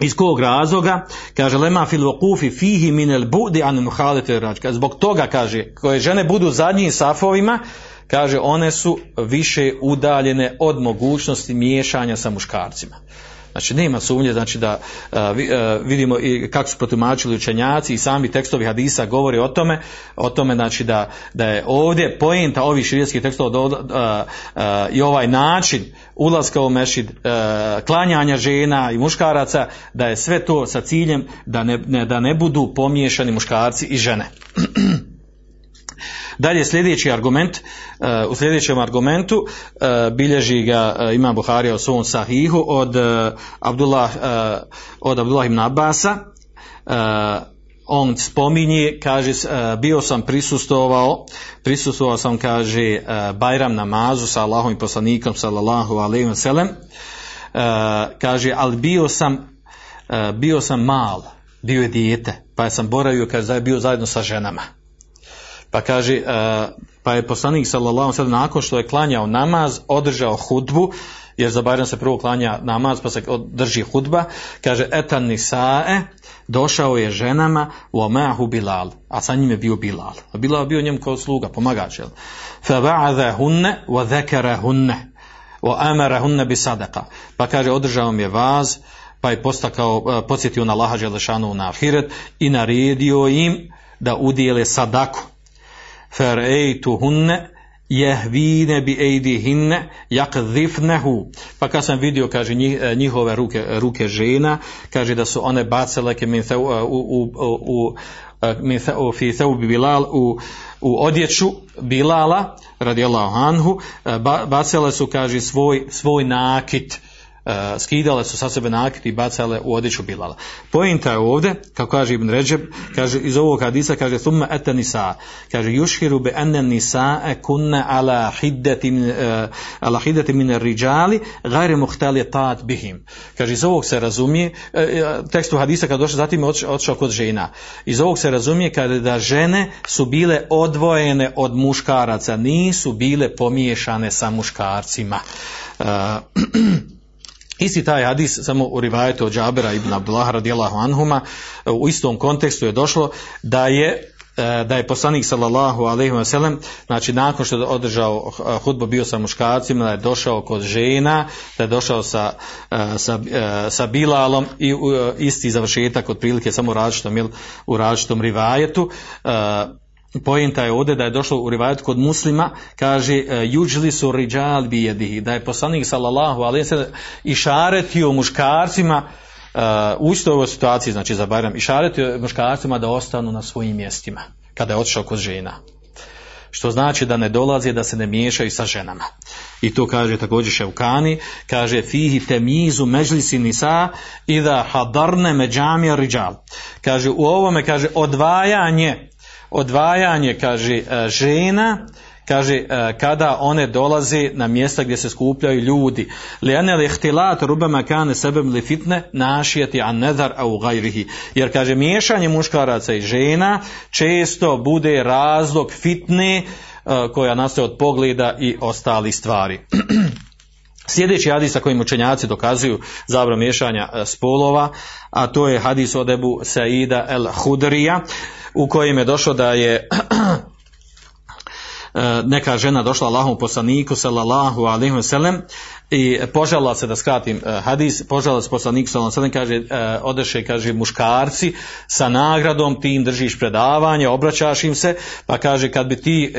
iz kog razloga? Kaže lema fil fihi min al bu'di an zbog toga kaže koje žene budu zadnjim safovima kaže one su više udaljene od mogućnosti miješanja sa muškarcima. Znači nema sumnje znači da uh, vidimo i kako su protumačili učenjaci i sami tekstovi hadisa govori o tome, o tome znači da, da je ovdje poenta ovih širijskih tekstova do, i ovaj način ulaska u mešid, uh, klanjanja žena i muškaraca, da je sve to sa ciljem da ne, ne, da ne budu pomiješani muškarci i žene. Dalje sljedeći argument, uh, u sljedećem argumentu uh, bilježi ga ima Buharija u svom sahihu od Abdullah, od Abdullah ibn Abasa, on spominje, kaže, uh, bio sam prisustovao, prisustovao sam, kaže, uh, Bajram namazu sa Allahom i poslanikom, sallallahu alaihi wa sallam, uh, kaže, ali bio sam, bio sam mal, bio je dijete, pa sam boravio, kaže, da je bio zajedno sa ženama. Pa kaže, pa je poslanik sallallahu alejhi nakon što je klanjao namaz, održao hudbu, jer za Bajram se prvo klanja namaz, pa se drži hudba, kaže etan nisae, došao je ženama u omahu Bilal, a sa njim je bio Bilal. Bilal je bio njemu kao sluga, pomagač, jel? Ba'adha hunne bi sadaka. Pa kaže, održao mi je vaz, pa je postakao, e, podsjetio na Allaha Želešanu na ahiret i naredio im da udijele sadaku farejtuhunne jehvine bi ejdihinne jakzifnehu pa kad sam vidio kaže e, njihove ruke, ruke žena kaže da su one bacile ke min thau, u, u, u, min thau, fi bilal u, u odjeću Bilala radijallahu anhu e, bacile su kaže svoj, svoj nakit skidale su sa sebe nakit i bacale u odjeću Bilala. Pojenta je ovdje, kako kaže Ibn Ređeb, kaže iz ovog hadisa, kaže thumma eta nisa, kaže yushhiru bi anna nisa kunna ala hiddati min, uh, ala hiddati min rijali ghairi mukhtalitat bihim. Kaže iz ovog se razumije, uh, tekstu hadisa kad došao zatim je otišao kod žena. Iz ovog se razumije kada da žene su bile odvojene od muškaraca, nisu bile pomiješane sa muškarcima. Isti taj hadis, samo u rivajetu od Džabera ibn Abdullah radijallahu anhuma, u istom kontekstu je došlo da je e, da je poslanik sallallahu alejhi ve sellem znači nakon što je održao hudbu bio sa muškarcima da je došao kod žena da je došao sa e, sa, e, sa Bilalom i isti završetak otprilike samo u različitom u različitom rivajetu Pojenta je ovdje da je došlo u rivajet kod muslima, kaže e, juđli su riđal bi jedihi, da je poslanik sallallahu alaihi sallam išaretio muškarcima uh, istoj ovoj situaciji, znači za Bajram, išaretio muškarcima da ostanu na svojim mjestima, kada je otišao kod žena. što znači da ne dolazi da se ne miješaju sa ženama. I to kaže također Ševkani, kaže fihi temizu međlisi nisa i da hadarne međamija riđal. Kaže u ovome kaže odvajanje odvajanje kaže e, žena kaže e, kada one dolaze na mjesta gdje se skupljaju ljudi. Rubama kane li fitne an nedar au gajrihi. Jer kaže miješanje muškaraca i žena često bude razlog fitne e, koja nastaje od pogleda i ostali stvari Sljedeći hadis sa kojim učenjaci dokazuju zabro miješanja e, spolova, a to je hadis od Ebu Saida el Hudrija, u kojem je došlo da je neka žena došla Allahom poslaniku sallallahu alaihi sellem i požalila se da skratim e, hadis, požalila se poslaniku sallallahu alaihi kaže e, odeše kaže muškarci sa nagradom ti im držiš predavanje, obraćaš im se pa kaže kad bi ti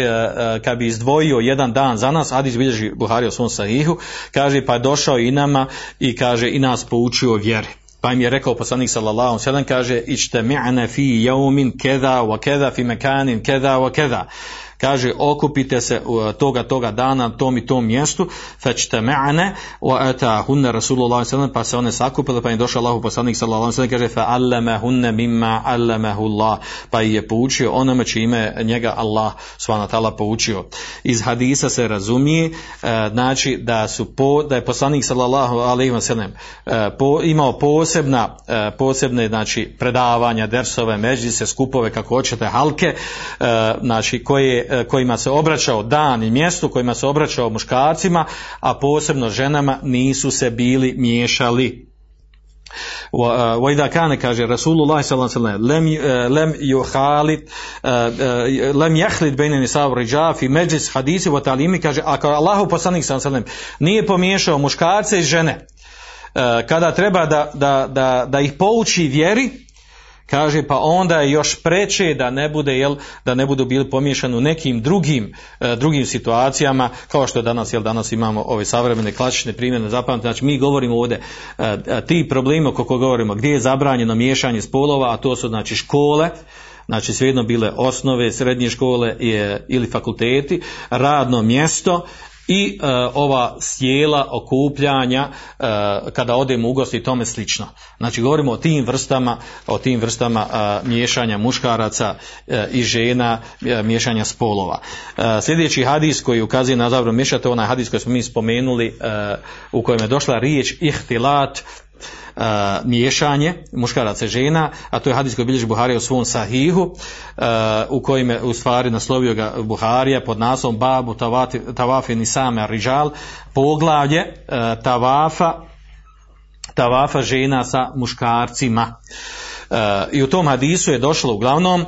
kad bi izdvojio jedan dan za nas, hadis bilježi Buhari u svom sahihu, kaže pa je došao i nama i kaže i nas poučio vjeri. Pa im je rekao poslanik sallallahu alejhi kaže ičtami'na fi yawmin keda wa keda fi makanin keda wa keda kaže okupite se toga toga dana na tom i tom mjestu fajtama'na wa atahunna rasulullah sallallahu pa se one sakupile pa je došao Allahu poslanik sallallahu sellem kaže fa allamahunna mimma allamahu Allah pa je poučio onome čime njega Allah subhanahu taala poučio. Iz hadisa se razumije e, znači da su po, da je poslanik sallallahu alejhi ve sellem e, po, imao posebna posebne znači predavanja dersove međlise skupove kako hoćete halke znači koje E, kojima se obraćao dan i mjesto kojima se obraćao muškarcima, a posebno ženama nisu se bili miješali. وإذا كان kaže Rasulullah sallallahu alejhi ve sellem lem lem yuhalit lem yakhlit bayna nisa wa rijal fi majlis hadisi wa ta'limi kaže ako Allahu poslanik sallallahu alejhi ve sellem nije pomiješao muškarce i žene e, kada treba da, da, da, da ih pouči vjeri Kaže pa onda je još preče da ne bude jel da ne budu bili pomiješani u nekim drugim e, drugim situacijama kao što danas jel danas imamo ove savremene klasične primjene zapamtite znači mi govorimo ovdje e, e, ti problemi o kojima govorimo. Gdje je zabranjeno miješanje spolova a to su znači škole znači svejedno bile osnove, srednje škole ili fakulteti, radno mjesto i e, ova sjela okupljanja e, kada odemo u gost i tome slično. Znači govorimo o tim vrstama, o tim vrstama e, miješanja muškaraca e, i žena, e, miješanja spolova. Sljedeći hadis koji ukazuje na zabranu miješati, onaj hadis koji smo mi spomenuli u kojem je došla riječ ihtilat miješanje muškaraca i žena, a to je hadis koji bilježi Buharija u svom sahihu, u kojem je u stvari naslovio ga Buharija pod naslovom Babu Tavafi Nisame Rijal, poglavlje Tavafa Tavafa žena sa muškarcima. I u tom hadisu je došlo uglavnom uh,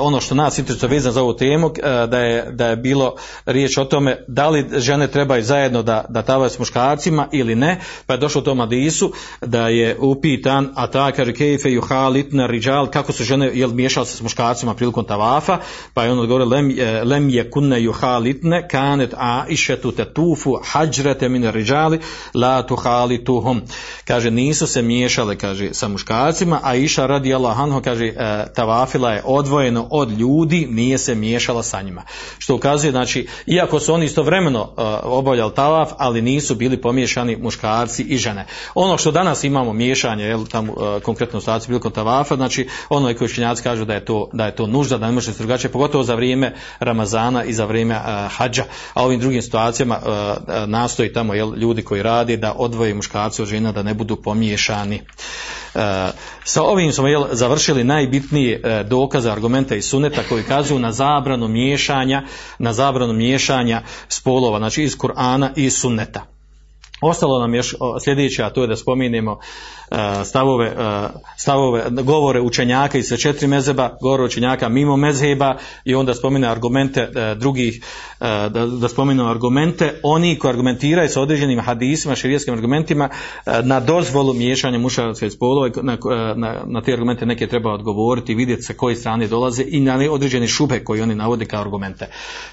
ono što nas interesuje vezano za ovu temu, uh, da, je, da je bilo riječ o tome da li žene trebaju zajedno da, da tavaju s muškarcima ili ne, pa je došlo u tom hadisu da je upitan, a kaže kejfe juhalitna riđal, kako su žene jel, miješali se s muškarcima prilikom tavafa, pa je on odgovorio lem, lem je kunne juhalitne kanet a išetu te tufu hađrete mine riđali la tuhalituhum. Kaže, nisu se miješale, kaže, sa muškarcima, a iša radi Allah kaže, e, tavafila je odvojeno od ljudi, nije se miješala sa njima. Što ukazuje, znači, iako su oni istovremeno uh, obavljali tavaf, ali nisu bili pomiješani muškarci i žene. Ono što danas imamo miješanje, jel, tamo uh, konkretno u situaciji bilo kod tavafa, znači, ono je koji učenjaci kažu da je to, da je to nužda, da ne može se drugačije, pogotovo za vrijeme Ramazana i za vrijeme uh, hađa, a ovim drugim situacijama uh, nastoji tamo jel, ljudi koji radi da odvoje muškarci od žena, da ne budu pomiješani. Uh, sa ovim smo jel, završili najbitnije uh, dokaze, argumente i suneta koji kazuju na zabranu miješanja, na zabranu miješanja spolova, znači iz Kur'ana i sunneta. Ostalo nam još sljedeće, a to je da spominjemo E, stavove, e, stavove, govore učenjaka iz četiri mezeba, govore učenjaka mimo mezheba i onda spomine argumente e, drugih, da, da spominu argumente, oni koji argumentiraju sa određenim hadisima, širijskim argumentima na dozvolu miješanja mušaraca i spolova, na, na, na te argumente neke treba odgovoriti, vidjeti sa koje strane dolaze i na određene šube koji oni navode kao argumente.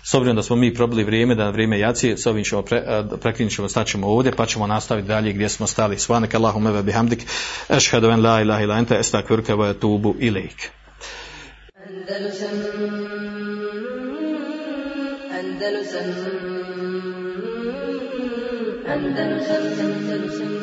S obzirom da smo mi probili vrijeme, da na vrijeme jaci, s ovim ćemo pre, ćemo, staćemo ovdje, pa ćemo nastaviti dalje gdje smo stali. Svanak Allahumma bihamdik, Eşhedü en la ilahe illa ente estağfirüke ve etûbu ileyk. Andalusam Andalusam Andalusam